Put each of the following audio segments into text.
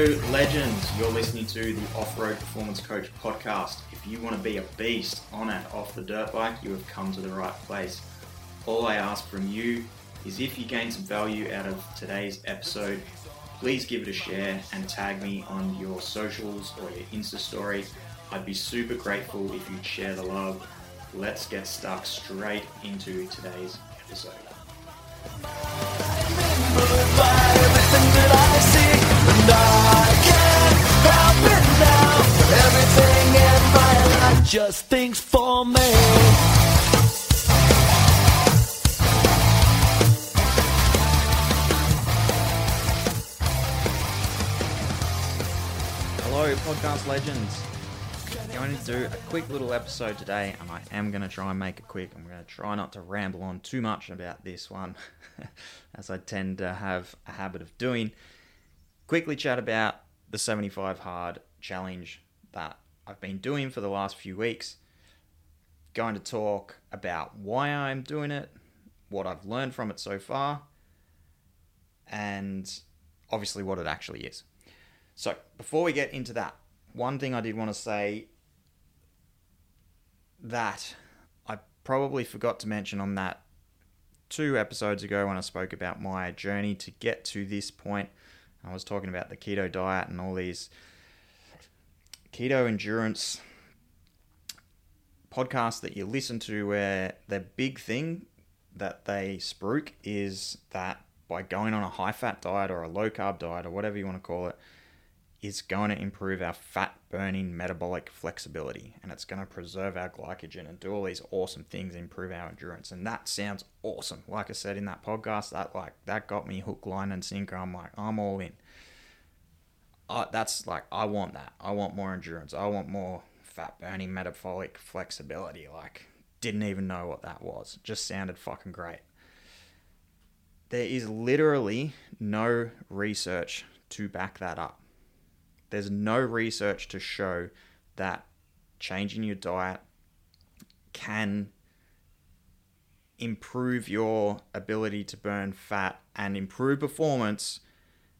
Hello, legends. You're listening to the Off Road Performance Coach podcast. If you want to be a beast on and off the dirt bike, you have come to the right place. All I ask from you is if you gain some value out of today's episode, please give it a share and tag me on your socials or your Insta story. I'd be super grateful if you'd share the love. Let's get stuck straight into today's episode. Just thinks for me. Hello, podcast legends. Going to do a quick little episode today, and I am going to try and make it quick. I'm going to try not to ramble on too much about this one, as I tend to have a habit of doing. Quickly chat about the 75 hard challenge that I've been doing for the last few weeks. Going to talk about why I'm doing it, what I've learned from it so far, and obviously what it actually is. So, before we get into that, one thing I did want to say that I probably forgot to mention on that two episodes ago when I spoke about my journey to get to this point. I was talking about the keto diet and all these keto endurance podcast that you listen to where the big thing that they spruik is that by going on a high fat diet or a low carb diet or whatever you want to call it, is going to improve our fat burning metabolic flexibility and it's going to preserve our glycogen and do all these awesome things improve our endurance. And that sounds awesome. Like i said in that podcast that like that got me hook line and sinker. I'm like i'm all in uh, that's like i want that. I want more endurance. I want more fat burning metabolic flexibility. Like didn't even know what that was. Just sounded fucking great. There is literally no research to back that up. There's no research to show that changing your diet can improve your ability to burn fat and improve performance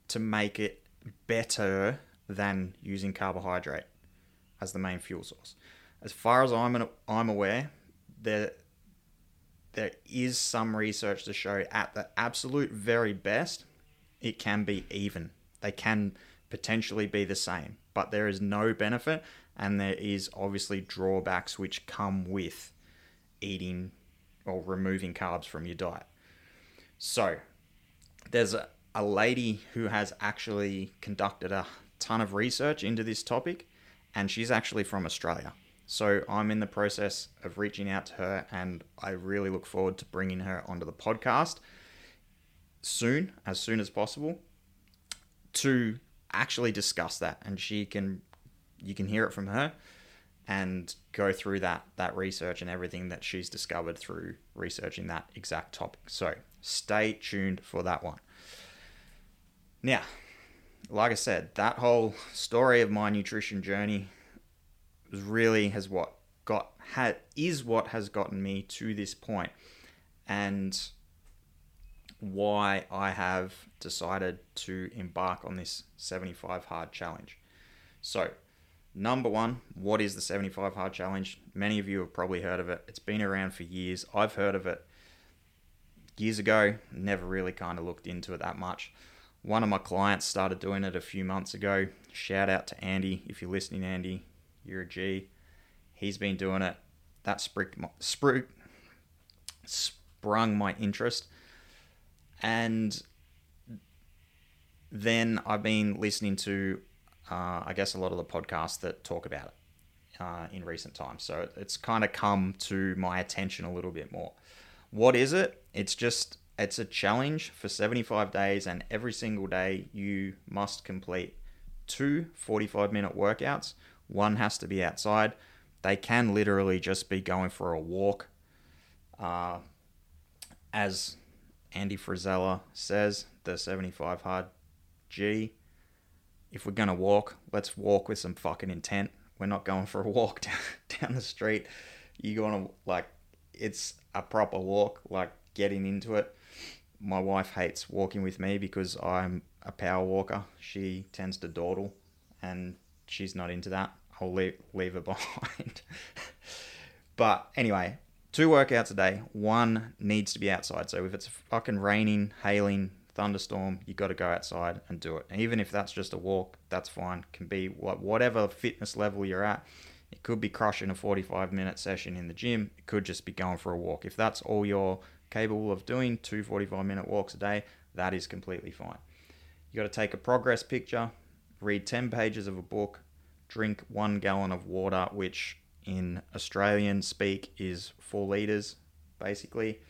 to make it better than using carbohydrate as the main fuel source. As far as I'm I'm aware, there there is some research to show at the absolute very best, it can be even. They can potentially be the same, but there is no benefit, and there is obviously drawbacks which come with eating or removing carbs from your diet. So, there's a, a lady who has actually conducted a ton of research into this topic, and she's actually from Australia. So, I'm in the process of reaching out to her, and I really look forward to bringing her onto the podcast soon, as soon as possible, to actually discuss that and she can you can hear it from her and go through that that research and everything that she's discovered through researching that exact topic. So stay tuned for that one. Now, like I said, that whole story of my nutrition journey really has what got had is what has gotten me to this. And why I have decided to embark on this 75 hard challenge. So, number one, what is the 75 hard challenge? Many of you have probably heard of it. It's been around for years. I've heard of it years ago, never really kind of looked into it that much. One of my clients started doing it a few months ago. Shout out to Andy. If you're listening, Andy, you're a G. He's been doing it. That spruik, sprung my interest and then I've been listening to, uh, I guess, a lot of the podcasts that talk about it uh, in recent times. So it's kind of come to my attention a little bit more. What is it? It's just it's a challenge for 75 days, and every single day you must complete two 45 minute workouts. One has to be outside. They can literally just be going for a walk. Uh, as Andy Frisella says, the 75 hard G. If we're going to walk, let's walk with some fucking intent. We're not going for a walk down, down the street. You're going to, like, it's a proper walk, like getting into it. My wife hates walking with me because I'm a power walker. She tends to dawdle, and she's not into that. I'll leave, leave her behind. but anyway, two workouts a day. One needs to be outside. So if it's fucking raining, hailing, thunderstorm, you got to go outside and do it. And even if that's just a walk, that's fine. Can be whatever fitness level you're at. It could be crushing a 45 minute session in the gym. It could just be going for a walk. If that's all you're capable of doing, two 45 minute walks a day, that is completely fine. You got to take a progress picture, read 10 pages of a book, drink one gallon of water, which in Australian speak is four liters, basically.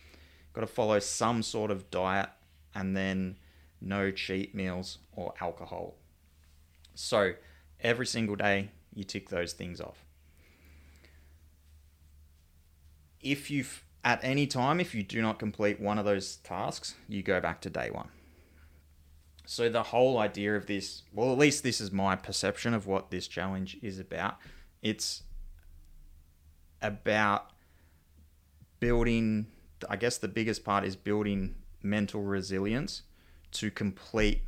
Got to follow some sort of diet and then no cheat meals or alcohol. So every single day, you tick those things off. If you've at any time, if you do not complete one of those tasks, you go back to day one. So the whole idea of this, well, at least this is my perception of what this challenge is about. It's about building, I guess the biggest part is building mental resilience to complete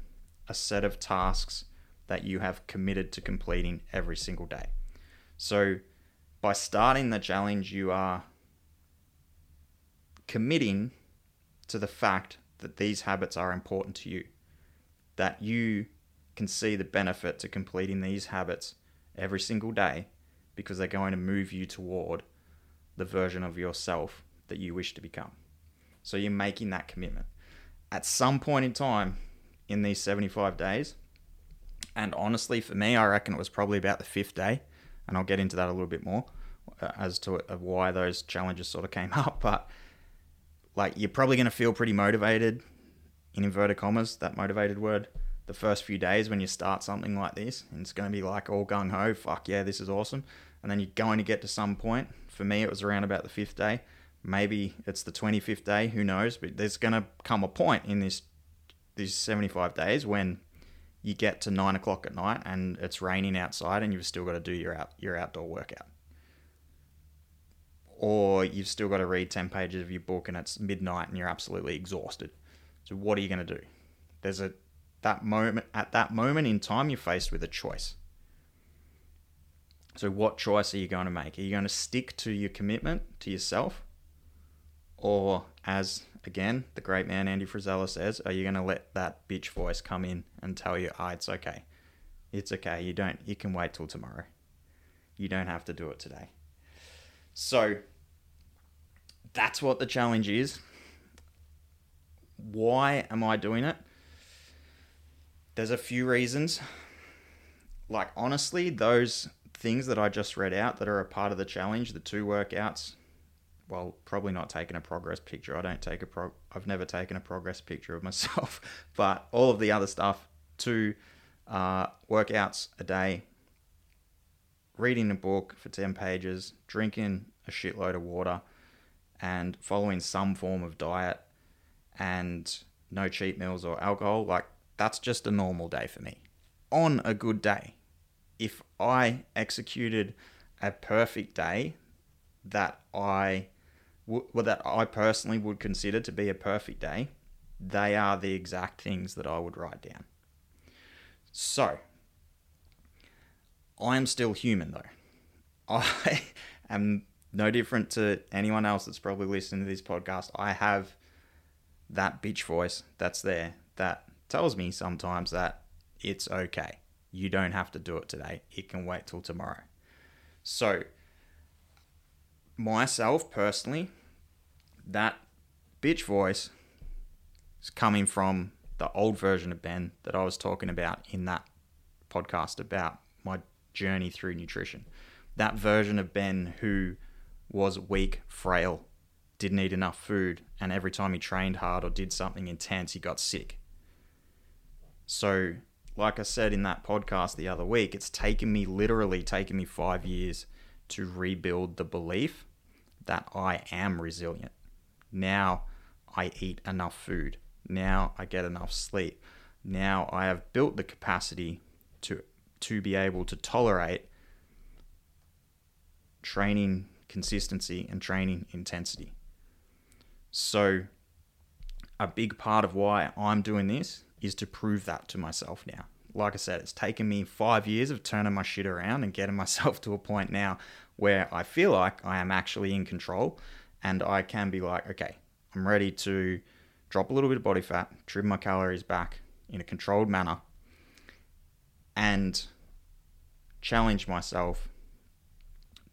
a set of tasks that you have committed to completing every single day. So by starting the challenge, you are committing to the fact that these habits are important to you that you can see the benefit to completing these habits every single day because they're going to move you toward the version of yourself that you wish to become. So you're making that commitment. At some point in time in these 75 days, and honestly, for me, I reckon it was probably about the fifth day, and I'll get into that a little bit more uh, as to why those challenges sort of came up. But like, you're probably going to feel pretty motivated in inverted commas, that motivated word, the first few days when you start something like this. And it's going to be like all gung ho, fuck yeah, this is awesome. And then you're going to get to some point. For me, it was around about the fifth day. Maybe it's the 25th day, who knows? But there's going to come a point in this these 75 days when you get to nine o'clock at night and it's raining outside and you've still got to do your out your outdoor workout. Or you've still got to read 10 pages of your book and it's midnight and you're absolutely exhausted. So what are you going to do? There's a that moment at that moment in time you're faced with a choice. So what choice are you going to make? Are you going to stick to your commitment to yourself? Or as again, the great man Andy Frisella says, are you going to let that bitch voice come in and tell you, "Ah, it's okay. It's okay. You don't you can wait till tomorrow. You don't have to do it today." So that's what the challenge is why am I doing it? There's a few reasons. Like, honestly, those things that I just read out that are a part of the challenge, the two workouts, well, probably not taking a progress picture. I don't take a pro. I've never taken a progress picture of myself, but all of the other stuff, two uh, workouts a day, reading a book for ten pages, drinking a shitload of water, and following some form of diet and no cheat meals or alcohol, like that's just a normal day for me. On a good day, if I executed a perfect day that I well, that I personally would consider to be a perfect day, they are the exact things that I would write down. So, I am still human though. I am no different to anyone else that's probably listening to this podcast. I have that bitch voice that's there that tells me sometimes that it's okay. You don't have to do it today. It can wait till tomorrow. So, myself personally, that bitch voice is coming from the old version of Ben that I was talking about in that podcast about my journey through nutrition. That version of Ben who was weak, frail, didn't eat enough food, and every time he trained hard or did something intense, he got sick. So, like I said in that podcast the other week, it's taken me literally taken me five years to rebuild the belief that I am resilient. Now I eat enough food. Now I get enough sleep. Now I have built the capacity to to be able to tolerate training consistency and training intensity. So, a big part of why I'm doing this is to prove that to myself now. Like I said, it's taken me five years of turning my shit around and getting myself to a point now where I feel like I am actually in control and I can be like, okay, I'm ready to drop a little bit of body fat, trim my calories back in a controlled manner, and challenge myself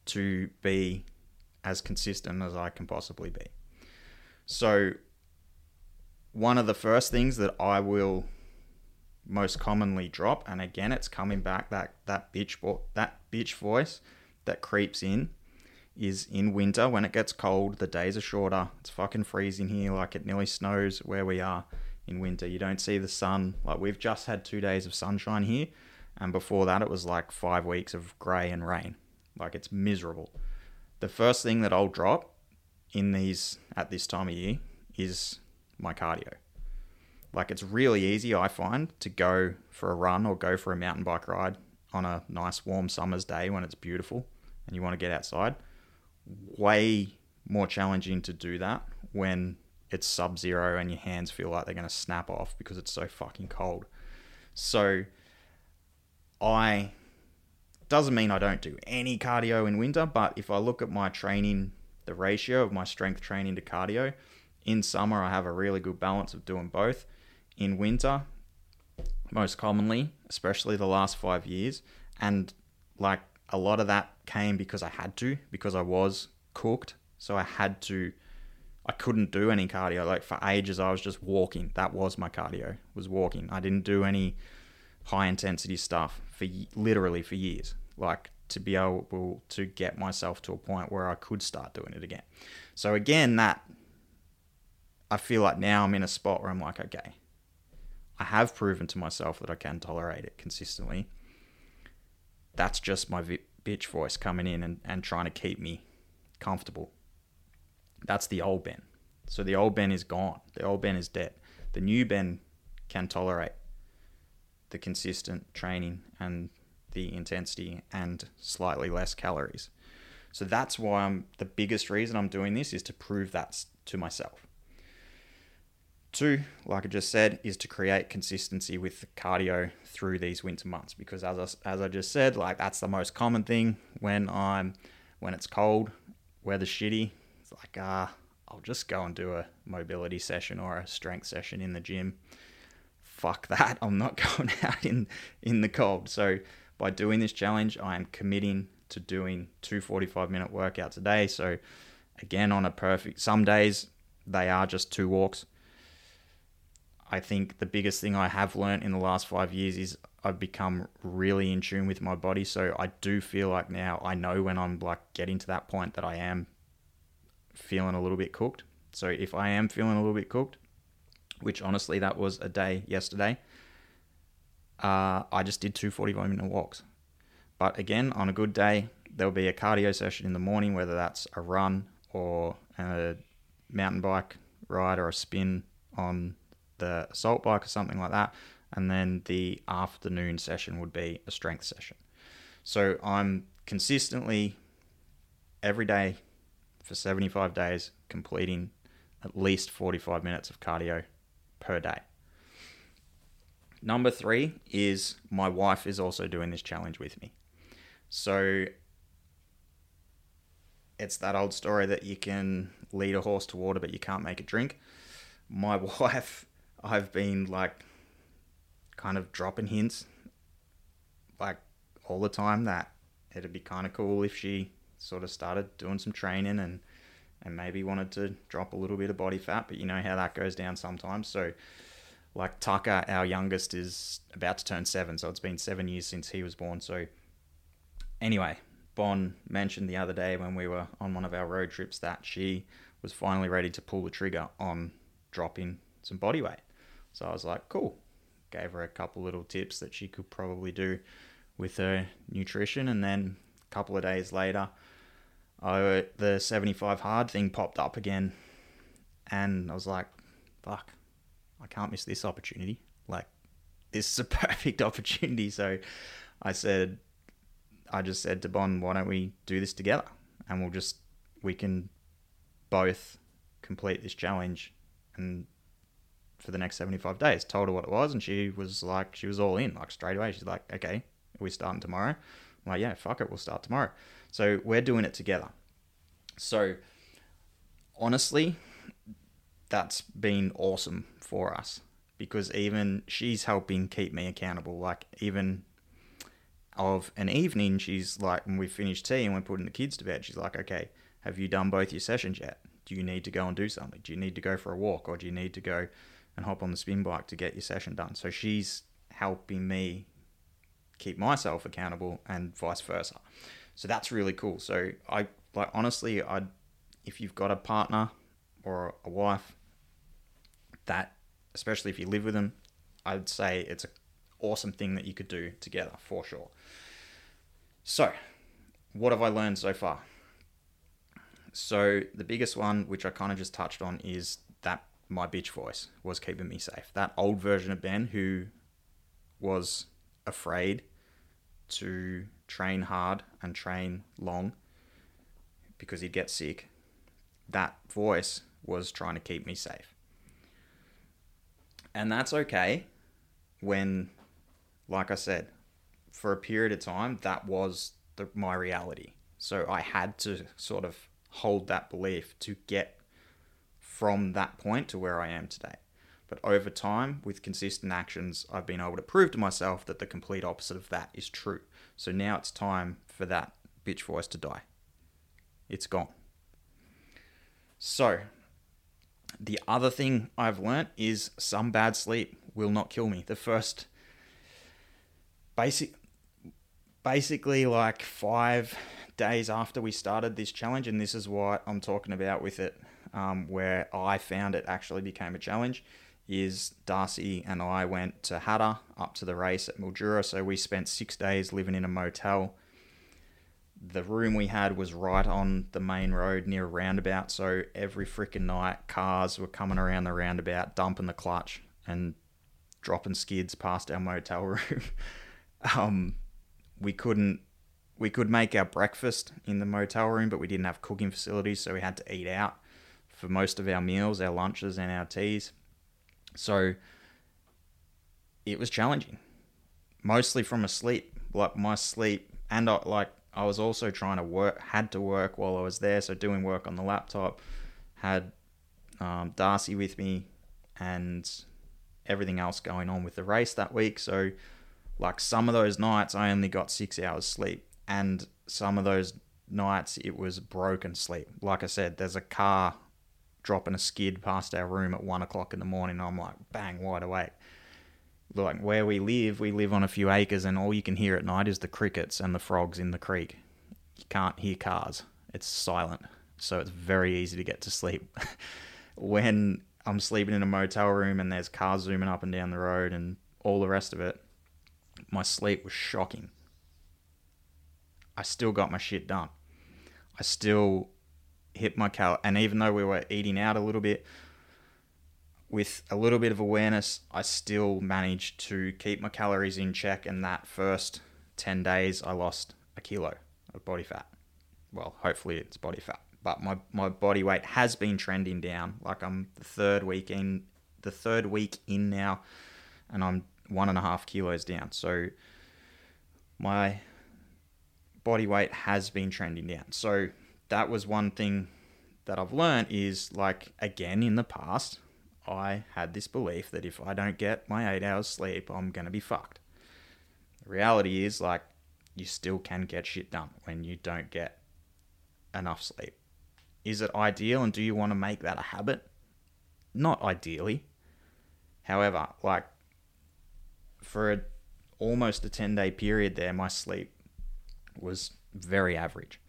to be as consistent as I can possibly be. So, one of the first things that I will most commonly drop, and again, it's coming back that that bitch that bitch voice that creeps in, is in winter when it gets cold. The days are shorter. It's fucking freezing here. Like it nearly snows where we are in winter. You don't see the sun. Like we've just had two days of sunshine here, and before that, it was like five weeks of grey and rain. Like it's miserable. The first thing that I'll drop in these at this time of year is my cardio. Like it's really easy, I find, to go for a run or go for a mountain bike ride on a nice warm summer's day when it's beautiful and you want to get outside. Way more challenging to do that when it's sub zero and your hands feel like they're going to snap off because it's so fucking cold. So I doesn't mean I don't do any cardio in winter, but if I look at my training, the ratio of my strength training to cardio, in summer I have a really good balance of doing both. In winter, most commonly, especially the last five years, and like a lot of that came because I had to, because I was cooked. So I had to, I couldn't do any cardio. Like for ages, I was just walking. That was my cardio, was walking. I didn't do any high intensity stuff for literally for years. Like to be able to get myself to a point where I could start doing it again. So again, that I feel like now I'm in a spot where I'm like, okay, I have proven to myself that I can tolerate it consistently. That's just my bitch voice coming in and, and trying to keep me comfortable. That's the old Ben. So the old Ben is gone. The old Ben is dead. The new Ben can tolerate the consistent training and the intensity and slightly less calories. So that's why I'm the biggest reason I'm doing this is to prove that to myself. Two, like I just said, is to create consistency with cardio through these winter months because as I, as I just said, like that's the most common thing when I'm when it's cold, weather's shitty. It's like ah, uh, I'll just go and do a mobility session or a strength session in the gym. Fuck that. I'm not going out in in the cold. So by doing this challenge, I am committing to doing two 45 minute workouts a day. So again, on a perfect some days they are just two walks I think the biggest thing I have learned in the last five years is I've become really in tune with my body. So I do feel like now I know when I'm like getting to that point that I am feeling a little bit cooked. So if I am feeling a little bit cooked, which honestly that was a day yesterday, uh, I just did two 45 minute walks. But again, on a good day, there'll be a cardio session in the morning, whether that's a run or a mountain bike ride or a spin on the assault bike or something like that. And then the afternoon session would be a strength session. So I'm consistently every day for 75 days completing at least 45 minutes of cardio per day. Number three is my wife is also doing this challenge with me. So it's that old story that you can lead a horse to water, but you can't make it drink. My wife I've been like kind of dropping hints like all the time that it'd be kind of cool if she sort of started doing some training and and maybe wanted to drop a little bit of body fat, but you know how that goes down sometimes. So like Tucker, our youngest, is about to turn seven, so it's been seven years since he was born. So anyway, Bon mentioned the other day when we were on one of our road trips that she was finally ready to pull the trigger on dropping some body weight. So I was like, cool. Gave her a couple little tips that she could probably do with her nutrition. And then a couple of days later, I, the 75 hard thing popped up again. And I was like, fuck, I can't miss this opportunity. Like, this is a perfect opportunity. So I said, I just said to Bon, why don't we do this together? And we'll just, we can both complete this challenge and for the next 75 days. Told her what it was, and she was like, she was all in, like straight away. She's like, okay, are we starting tomorrow? I'm like, yeah, fuck it, we'll start tomorrow. So we're doing it together. So honestly, that's been awesome for us because even she's helping keep me accountable. Like even of an evening, she's like, when we finish tea and we're putting the kids to bed, she's like, okay, have you done both your sessions yet? Do you need to go and do something? Do you need to go for a walk or do you need to go and hop on the spin bike to get your session done? So she's helping me keep myself accountable and vice versa. So that's really cool. So I like honestly, I if you've got a partner or a wife that especially if you live with them, I'd say it's an awesome thing that you could do together for sure. So, what have I learned so far? So, the biggest one, which I kind of just touched on, is that my bitch voice was keeping me safe. That old version of Ben who was afraid to train hard and train long because he'd get sick, that voice was trying to keep me safe. And that's okay when, like I said, for a period of time, that was the, my reality. So I had to sort of hold that belief to get from that point to where I am today. But over time, with consistent actions, I've been able to prove to myself that the complete opposite of that is true. So now it's time for that bitch voice to die. It's gone. So, the other thing I've learnt is some bad sleep will not kill me. The first basic basically like 5 days after we started this challenge and this is what I'm talking about with it um, where I found it actually became a challenge is Darcy and I went to Hattah up to the race at Mildura so we spent 6 days living in a motel the room we had was right on the main road near a roundabout, so every freaking night cars were coming around the roundabout, dumping the clutch and dropping skids past our motel room. um, we couldn't we could make our breakfast in the motel room, but we didn't have cooking facilities, so we had to eat out for most of our meals, our lunches, and our teas. So it was challenging, mostly from a sleep. Like my sleep, and I, like I was also trying to work, had to work while I was there, so doing work on the laptop. Had um, Darcy with me, and everything else going on with the race that week. So, like some of those nights, I only got six hours sleep, and some of those nights it was broken sleep. Like I said, there's a car dropping a skid past our room at one o'clock in the morning. I'm like bang wide awake like where we live, we live on a few acres, and all you can hear at night is the crickets and the frogs in the creek. You can't hear cars; it's silent, so it's very easy to get to sleep. when I'm sleeping in a motel room and there's cars zooming up and down the road and all the rest of it, my sleep was shocking. I still got my shit done. I still hit my cal, and even though we were eating out a little bit, with a little bit of awareness, I still managed to keep my calories in check. And that first 10 days, I lost a kilo of body fat. Well, hopefully it's body fat, but my, my body weight has been trending down. Like I'm the third week in, the third week in now, and I'm one and a half kilos down. So my body weight has been trending down. So that was one thing that I've learned is like again in the past I had this belief that if I don't get my eight hours sleep, I'm going to be fucked. The reality is, like, you still can get shit done when you don't get enough sleep. Is it ideal and do you want to make that a habit? Not ideally. However, like, for a, almost a 10 day period there, my sleep was very average.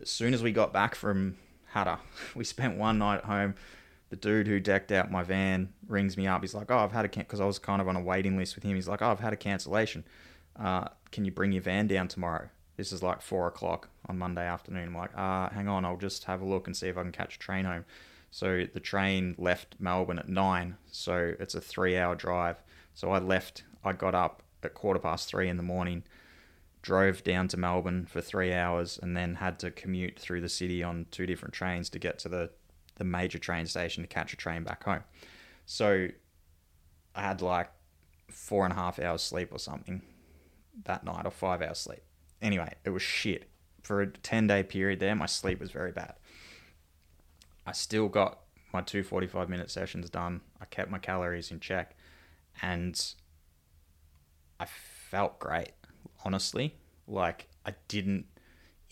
As soon as we got back from Hattah, we spent one night at home the dude who decked out my van rings me up. He's like, "Oh, I've had a because I was kind of on a waiting list with him. He's like, "Oh, I've had a cancellation. Uh, can you bring your van down tomorrow?" This is like four o'clock on Monday afternoon. I'm like, uh, hang on, I'll just have a look and see if I can catch a train home. So the train left Melbourne at nine, so it's a three-hour drive. So I left. I got up at quarter past three in the morning, drove down to Melbourne for three hours, and then had to commute through the city on two different trains to get to the the major train station to catch a train back home. So I had like four and a half hours sleep or something that night, or five hours sleep. Anyway, it was shit. For a 10 day period there, my sleep was very bad. I still got my two 45 minute sessions done. I kept my calories in check and I felt great, honestly. Like, I didn't.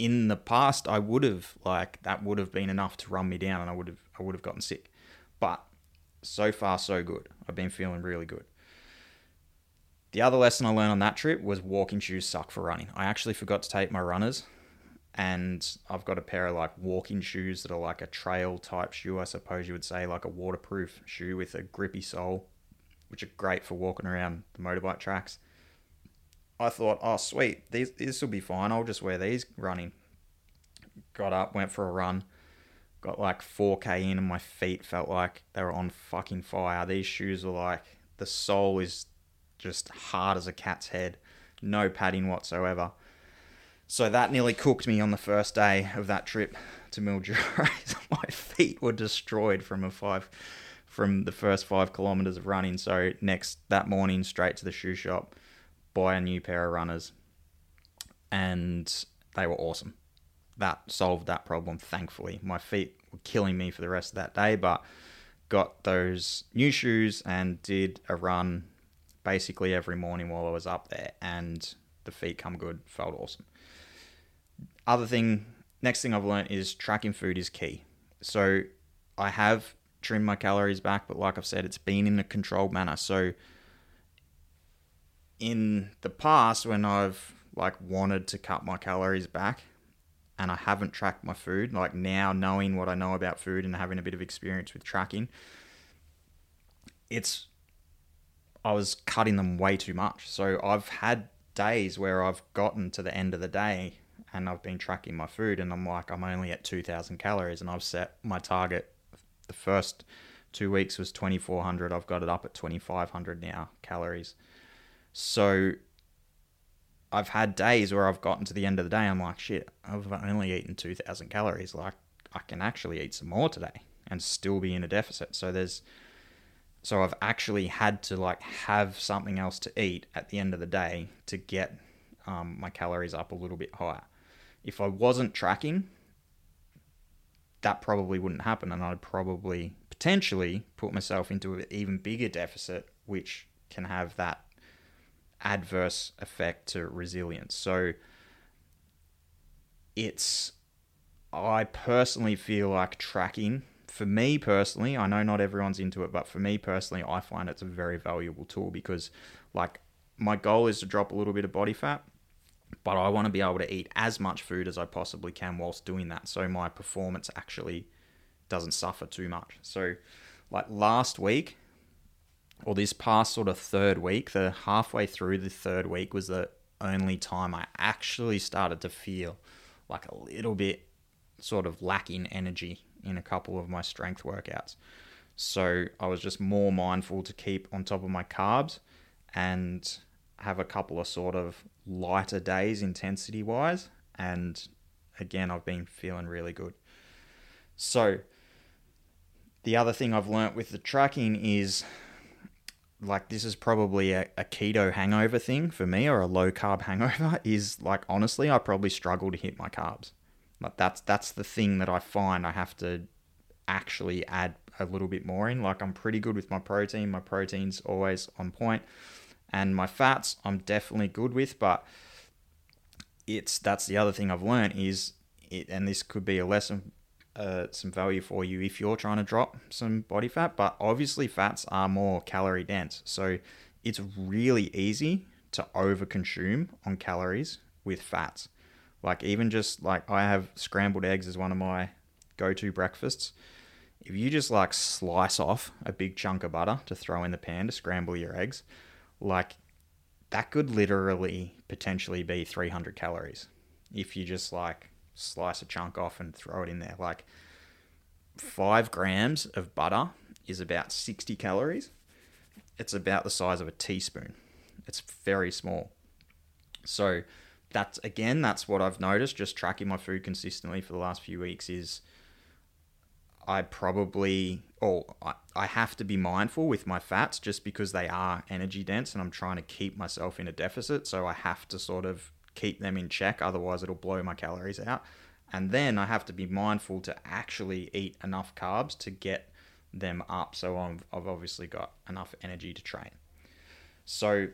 In the past, I would have like that would have been enough to run me down, and I would have I would have gotten sick. But so far, so good. I've been feeling really good. The other lesson I learned on that trip was walking shoes suck for running. I actually forgot to take my runners, and I've got a pair of like walking shoes that are like a trail type shoe, I suppose you would say, like a waterproof shoe with a grippy sole, which are great for walking around the motorbike tracks. I thought, oh sweet, these this will be fine. I'll just wear these running. Got up, went for a run, got like 4k in, and my feet felt like they were on fucking fire. These shoes are like the sole is just hard as a cat's head, no padding whatsoever. So that nearly cooked me on the first day of that trip to Mildura. my feet were destroyed from a five, from the first five kilometers of running. So next that morning, straight to the shoe shop buy a new pair of runners, and they were awesome. That solved that problem, thankfully. My feet were killing me for the rest of that day, but got those new shoes and did a run basically every morning while I was up there, and the feet come good, felt awesome. Other thing, next thing I've learned is tracking food is key. So I have trimmed my calories back, but like I've said, it's been in a controlled manner. So in the past when I've like wanted to cut my calories back and I haven't tracked my food, like now knowing what I know about food and having a bit of experience with tracking, it's I was cutting them way too much. So I've had days where I've gotten to the end of the day and I've been tracking my food and I'm like I'm only at 2000 calories and I've set my target. The first 2 weeks was 2400 I've got it up at 2500 now calories so I've had days where I've gotten to the end of the day, I'm like, shit, I've only eaten 2,000 calories. Like, I can actually eat some more today and still be in a deficit. So there's, so I've actually had to like have something else to eat at the end of the day to get um, my calories up a little bit higher. If I wasn't tracking, that probably wouldn't happen, and I'd probably potentially put myself into an even bigger deficit, which can have that adverse effect to resilience. So it's I personally feel like tracking for me personally, I know not everyone's into it, but for me personally, I find it's a very valuable tool because like my goal is to drop a little bit of body fat, but I want to be able to eat as much food as I possibly can whilst doing that so my performance actually doesn't suffer too much. So like last week, or this past sort of third week, the halfway through the third week was the only time I actually started to feel like a little bit sort of lacking energy in a couple of my strength workouts. So I was just more mindful to keep on top of my carbs and have a couple of sort of lighter days intensity wise. And again, I've been feeling really good. So the other thing I've learnt with the tracking is like this is probably a, a, keto hangover thing for me or a low carb hangover is like honestly I probably struggle to hit my carbs. Like that's that's the thing that I find I have to actually add a little bit more in. Like I'm pretty good with my protein. My protein's always on point. And my fats I'm definitely good with, but it's that's the other thing I've learned is it and this could be a lesson uh, some value for you if you're trying to drop some body fat. But obviously, fats are more calorie dense. So it's really easy to overconsume on calories with fats. Like, even just like I have scrambled eggs as one of my go to breakfasts. If you just like slice off a big chunk of butter to throw in the pan to scramble your eggs, like that could literally potentially be 300 calories if you just like slice a chunk off and throw it in there. Like five grams of butter is about 60 calories. It's about the size of a teaspoon. It's very small. So that's again, that's what I've noticed just tracking my food consistently for the last few weeks is I probably or I, I have to be mindful with my fats just because they are energy dense and I'm trying to keep myself in a deficit. So I have to sort of keep them in check, otherwise, it'll blow my calories out. And then I have to be mindful to actually eat enough carbs to get them up. So i I've obviously got enough energy to train. So,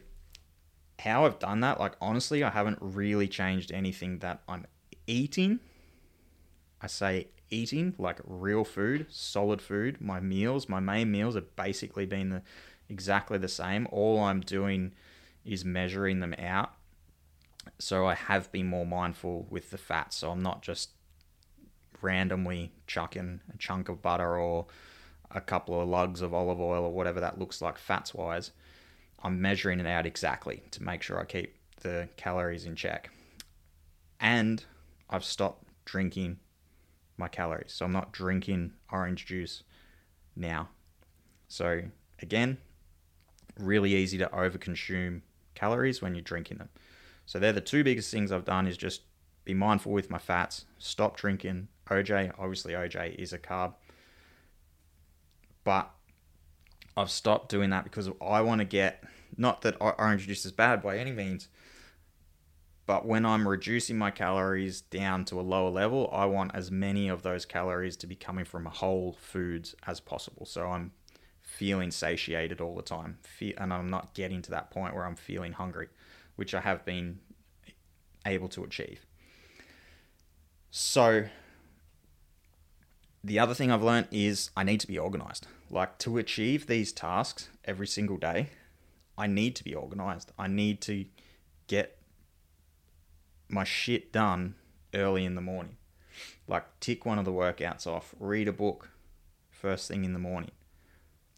how I've done that, like honestly, I haven't really changed anything that I'm eating. I say eating like real food, solid food. My meals, my main meals have basically been the, exactly the same. All I'm doing is measuring them out. So I have been more mindful with the fat. So I'm not just randomly chucking a chunk of butter or a couple of lugs of olive oil or whatever that looks like fats wise. I'm measuring it out exactly to make sure I keep the calories in check. And I've stopped drinking my calories. So I'm not drinking orange juice now. So again, really easy to overconsume calories when you're drinking them. So they're the two biggest things I've done is just be mindful with my fats, stop drinking OJ. Obviously OJ is a carb. But I've stopped doing that because I want to get not that orange juice is bad by any means, but when I'm reducing my calories down to a lower level, I want as many of those calories to be coming from whole foods as possible. So I'm feeling satiated all the time, and I'm not getting to that point where I'm feeling hungry, which I have been able to achieve. So the other thing I've learned is I need to be organized. Like to achieve these tasks every single day, I need to be organized. I need to get my shit done early in the morning. Like tick one of the workouts off, read a book first thing in the morning.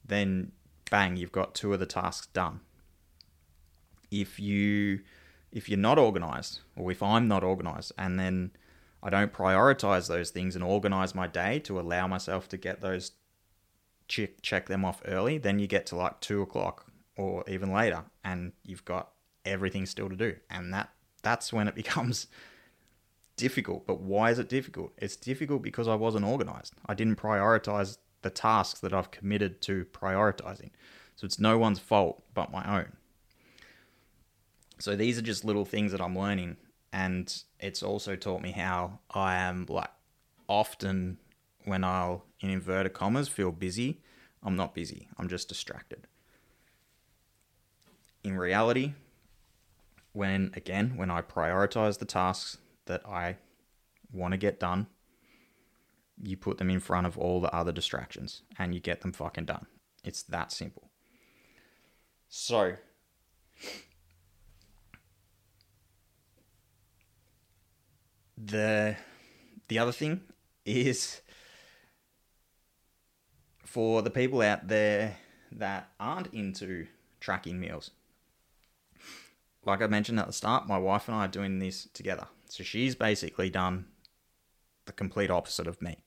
Then bang, you've got two of the tasks done. If you if you're not organized or if I'm not organized and then I don't prioritize those things and organize my day to allow myself to get those check check them off early, then you get to like two o'clock or even later and you've got everything still to do. And that that's when it becomes difficult. But why is it difficult? It's difficult because I wasn't organized. I didn't prioritize the tasks that I've committed to prioritizing. So it's no one's fault but my own. So these are just little things that I'm learning. And it's also taught me how I am like often when I'll, in inverted commas, feel busy, I'm not busy. I'm just distracted. In reality, when again when I prioritize the tasks that I want to get done, you put them in front of all the other distractions and you get them fucking done. It's that simple. So the the other thing is for the people out there that aren't into tracking meals like I mentioned at the start, my wife and I are doing this together. So she's basically done the complete opposite of me.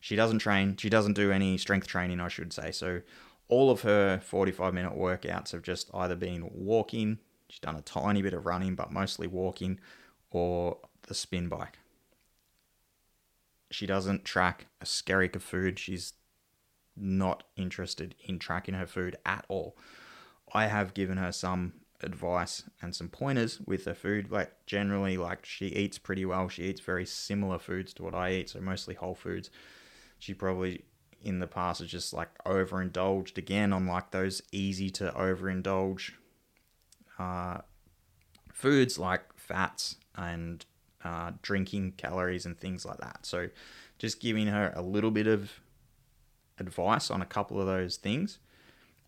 She doesn't train, she doesn't do any strength training, I should say. So all of her 45 minute workouts have just either been walking, she's done a tiny bit of running, but mostly walking, or the spin bike. She doesn't track a skerrick of food. She's not interested in tracking her food at all. I have given her some advice and some pointers with her food. Like generally, like she eats pretty well. She eats very similar foods to what I eat, so mostly whole foods. She probably in the past has just like overindulged again on like those easy to overindulge uh, foods like fats and uh, drinking calories and things like that. So just giving her a little bit of advice on a couple of those things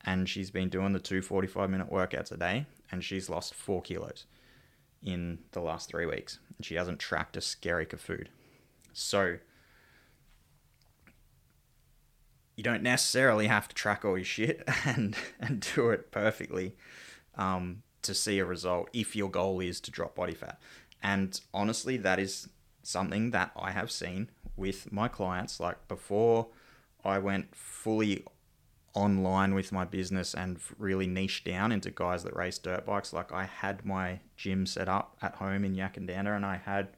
and she's been doing the two 45 minute workouts a day and she's lost four kilos in the last three weeks. And she hasn't tracked a skerrick of food. So you don't necessarily have to track all your shit and, and do it perfectly um, to see a result if your goal is to drop body fat. And honestly, that is something that I have seen with my clients. Like before I went fully online with my business and really niche down into guys that race dirt bikes. Like I had my gym set up at home in Yackandandah and I had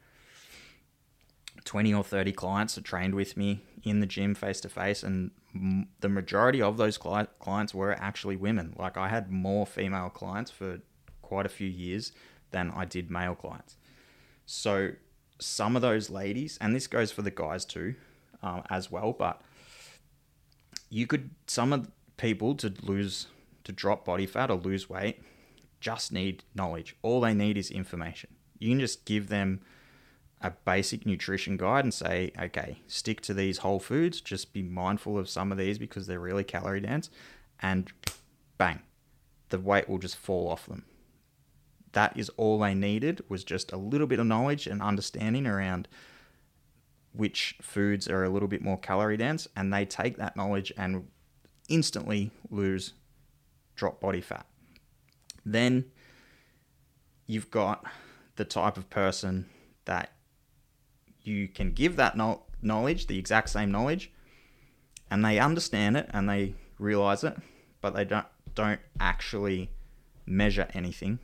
20 or 30 clients that trained with me in the gym face to face, and the majority of those cli- clients were actually women. Like I had more female clients for quite a few years than I did male clients. So some of those ladies, and this goes for the guys too, um, as well, but you could some of people to lose to drop body fat or lose weight just need knowledge. All they need is information. You can just give them a basic nutrition guide and say, okay, stick to these whole foods, just be mindful of some of these because they're really calorie dense, and bang, the weight will just fall off them. That is all they needed was just a little bit of knowledge and understanding around which foods are a little bit more calorie dense, and they take that knowledge and instantly lose drop body fat. Then you've got the type of person that you can give that knowledge, the exact same knowledge, and they understand it and they realize it, but they don't don't actually measure anything.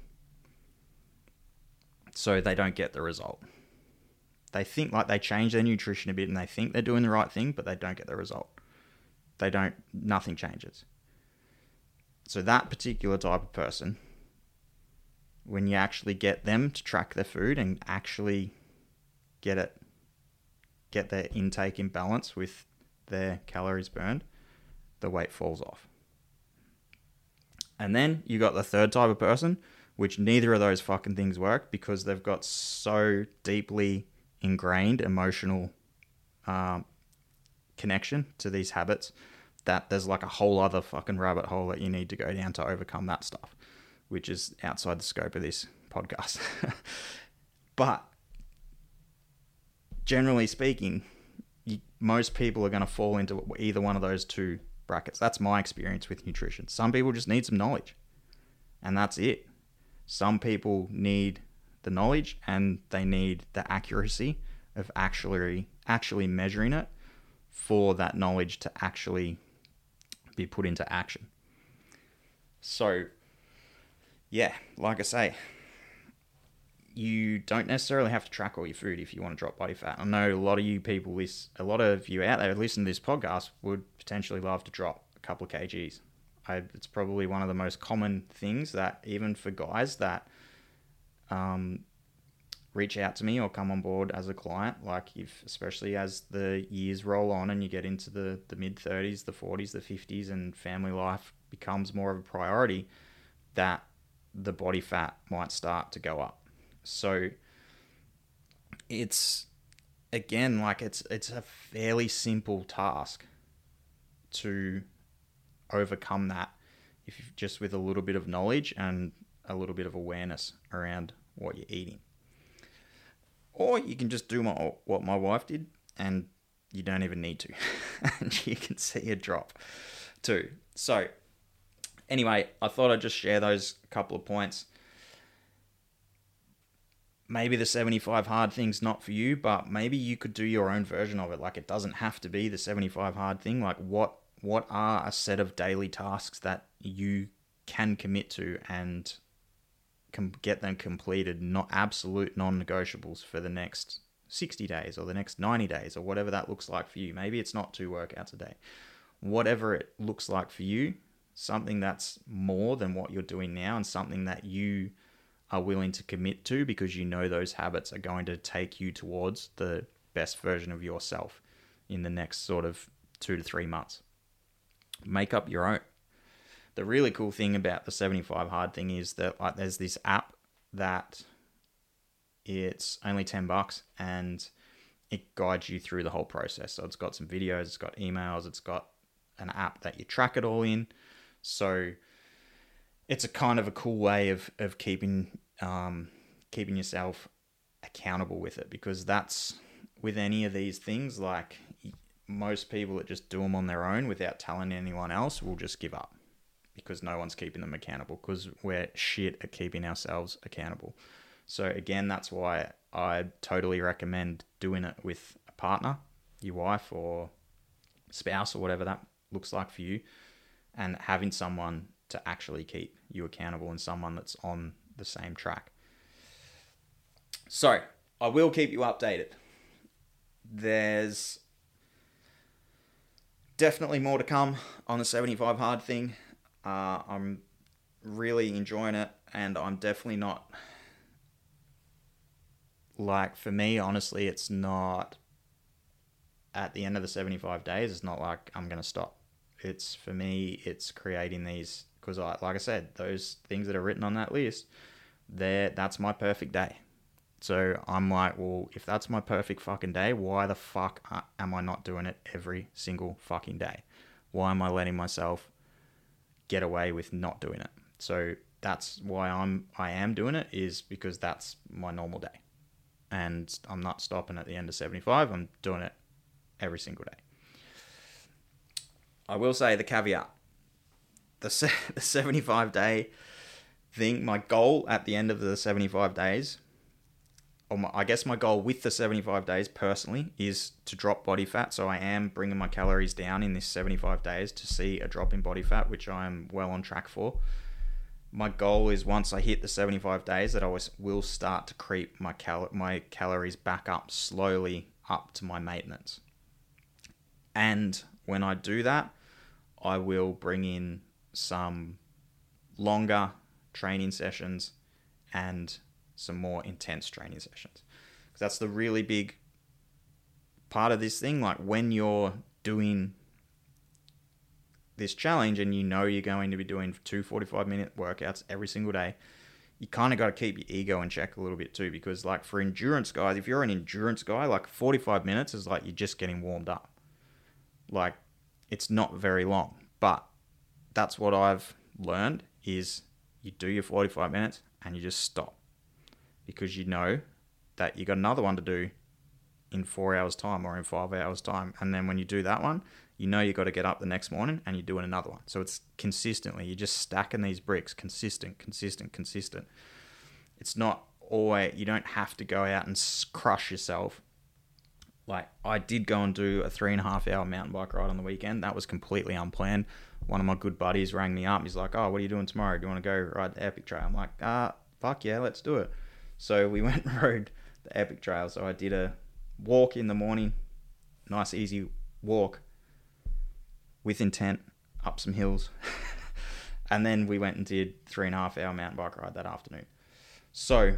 So they don't get the result. They think like they change their nutrition a bit and they think they're doing the right thing, but they don't get the result. They don't nothing changes. So that particular type of person when you actually get them to track their food and actually get it get their intake in balance with their calories burned, the weight falls off. And then you got the third type of person, which neither of those fucking things work because they've got so deeply ingrained emotional um, connection to these habits that there's like a whole other fucking rabbit hole that you need to go down to overcome that stuff which is outside the scope of this podcast. but generally speaking, most people are going to fall into either one of those two brackets. That's my experience with nutrition. Some people just need some knowledge, and that's it. Some people need the knowledge and they need the accuracy of actually actually measuring it for that knowledge to actually be put into action. So yeah, like I say, you don't necessarily have to track all your food if you want to drop body fat. I know a lot of you people, this a lot of you out there listening to this podcast would potentially love to drop a couple of kgs. I, it's probably one of the most common things that even for guys that um, reach out to me or come on board as a client, like if especially as the years roll on and you get into the, the mid 30s, the 40s, the 50s, and family life becomes more of a priority, that the body fat might start to go up. So it's again like it's it's a fairly simple task to overcome that if just with a little bit of knowledge and a little bit of awareness around what you're eating. Or you can just do my, what my wife did and you don't even need to. and you can see a drop too. So anyway, I thought I'd just share those couple of points. Maybe the 75 hard thing's not for you, but maybe you could do your own version of it. Like it doesn't have to be the 75 hard thing. Like what what are a set of daily tasks that you can commit to and can get them completed, not absolute non-negotiables for the next 60 days or the next 90 days or whatever that looks like for you. Maybe it's not two workouts a day. Whatever it looks like for you, something that's more than what you're doing now and something that you are willing to commit to because you know those habits are going to take you towards the best version of yourself in the next sort of two to three months. Make up your own. The really cool thing about the 75 hard thing is that like there's this app that it's only 10 bucks and it guides you through the whole process. So it's got some videos, it's got emails, it's got an app that you track it all in. So it's a kind of a cool way of of keeping um, keeping yourself accountable with it because that's with any of these things like most people that just do them on their own without telling anyone else will just give up because no one's keeping them accountable because we're shit at keeping ourselves accountable. So again, that's why I totally recommend doing it with a partner, your wife or spouse or whatever that looks like for you and having someone to actually keep you accountable and someone that's on the same track. So, I will keep you updated. there's definitely more to come on the 75 hard thing. Uh, I'm really enjoying it, and I'm definitely not like for me. Honestly, it's not at the end of the 75 days. It's not like I'm gonna stop. It's for me. It's creating these because I, like I said, those things that are written on that list, there. That's my perfect day. So I'm like, well, if that's my perfect fucking day, why the fuck am I not doing it every single fucking day? Why am I letting myself get away with not doing it? So that's why I'm I am doing it is because that's my normal day. And I'm not stopping at the end of 75. I'm doing it every single day. I will say the caveat. The, the 75 day thing, my goal at the end of the 75 days my, I guess my goal with the 75 days personally is to drop body fat. So I am bringing my calories down in this 75 days to see a drop in body fat, which I am well on track for. My goal is once I hit the 75 days that I was, will start to creep my cal- my calories back up slowly up to my maintenance. And when I do that, I will bring in some longer training sessions and some more intense training sessions. Because that's the really big part of this thing. Like when you're doing this challenge and you know you're going to be doing two 45 minute workouts every single day, you kind of got to keep your ego in check a little bit too. Because, like, for endurance guys, if you're an endurance guy, like 45 minutes is like you're just getting warmed up. Like, it's not very long. But that's what I've learned is you do your 45 minutes and you just stop because you know that you got another one to do in four hours time or in five hours time. And then when you do that one you know you got to get up the next morning and you're doing another one. So it's consistently you're just stacking these bricks consistent consistent consistent. It's not always you don't have to go out and crush yourself. Like i did go and do a three and a half hour mountain bike ride on the weekend. That was completely unplanned. One of my good buddies rang me up. He's like oh what are you doing tomorrow? Do you want to go ride the epic trail? I'm like ah fuck yeah let's do it so we went and rode the epic trail. So I did a walk in the morning, nice easy walk with intent up some hills. and then we went and did three and a half hour mountain bike ride that afternoon. So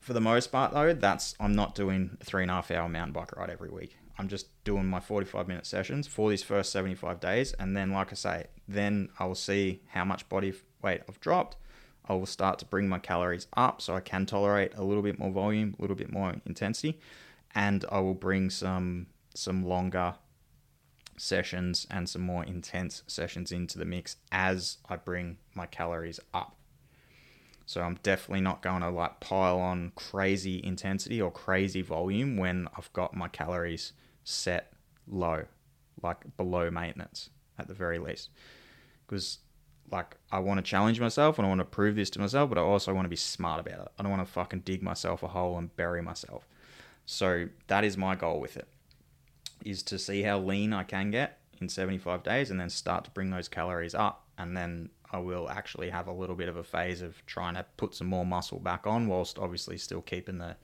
for the most part though, that's I'm not doing a three and a half hour mountain bike ride every week. I'm just doing my 45 minute sessions for these first 75 days, and then like I say, then I will see how much body weight I've dropped, I will start to bring my calories up so I can tolerate a little bit more volume, a little bit more intensity, and I will bring some some longer sessions and some more intense sessions into the mix as I bring my calories up. So I'm definitely not going to like pile on crazy intensity or crazy volume when I've got my calories set low, like below maintenance at the very least. Because like I want to challenge myself and I want to prove this to myself, but I also want to be smart about it. I don't want to fucking dig myself a hole and bury myself. So that is my goal with it. Is to see how lean I can get in 75 days and then start to bring those calories up and then I will actually have a little bit of a phase of trying to put some more muscle back on whilst obviously still keeping the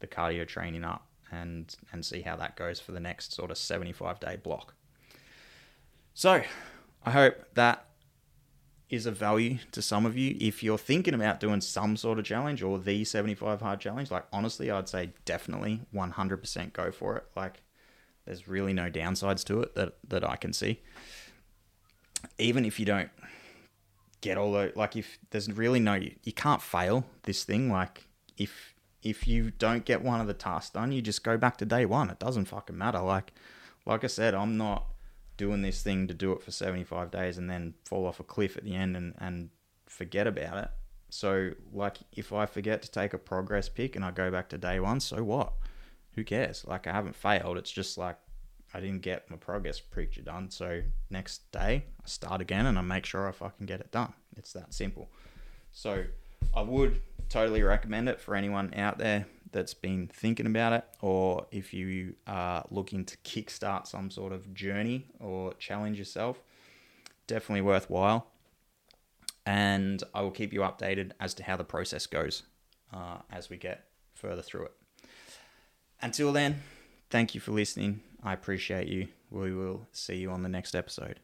the cardio training up and and see how that goes for the next sort of 75 day block. So, I hope that is of value to some of you. If you're thinking about doing some sort of challenge or the 75 hard challenge, like honestly, I'd say definitely 100% go for it. Like there's really no downsides to it that that I can see. Even if you don't get all the like if there's really no you can't fail this thing like if if you don't get one of the tasks done, you just go back to day 1. It doesn't fucking matter. Like like I said, I'm not doing this thing to do it for 75 days and then fall off a cliff at the end and, and forget about it. So, like, if I forget to take a progress pic and I go back to day one, so what? Who cares? Like, I haven't failed. It's just like I didn't get my progress picture done. So, next day, I start again and I make sure I fucking get it done. It's that simple. So, I would totally recommend it for anyone out there that's been thinking about it, or if you are looking to kickstart some sort of journey or challenge yourself, definitely worthwhile. And I will keep you updated as to how the process goes uh, as we get further through it. Until then, thank you for listening. I appreciate you. We will see you on the next episode.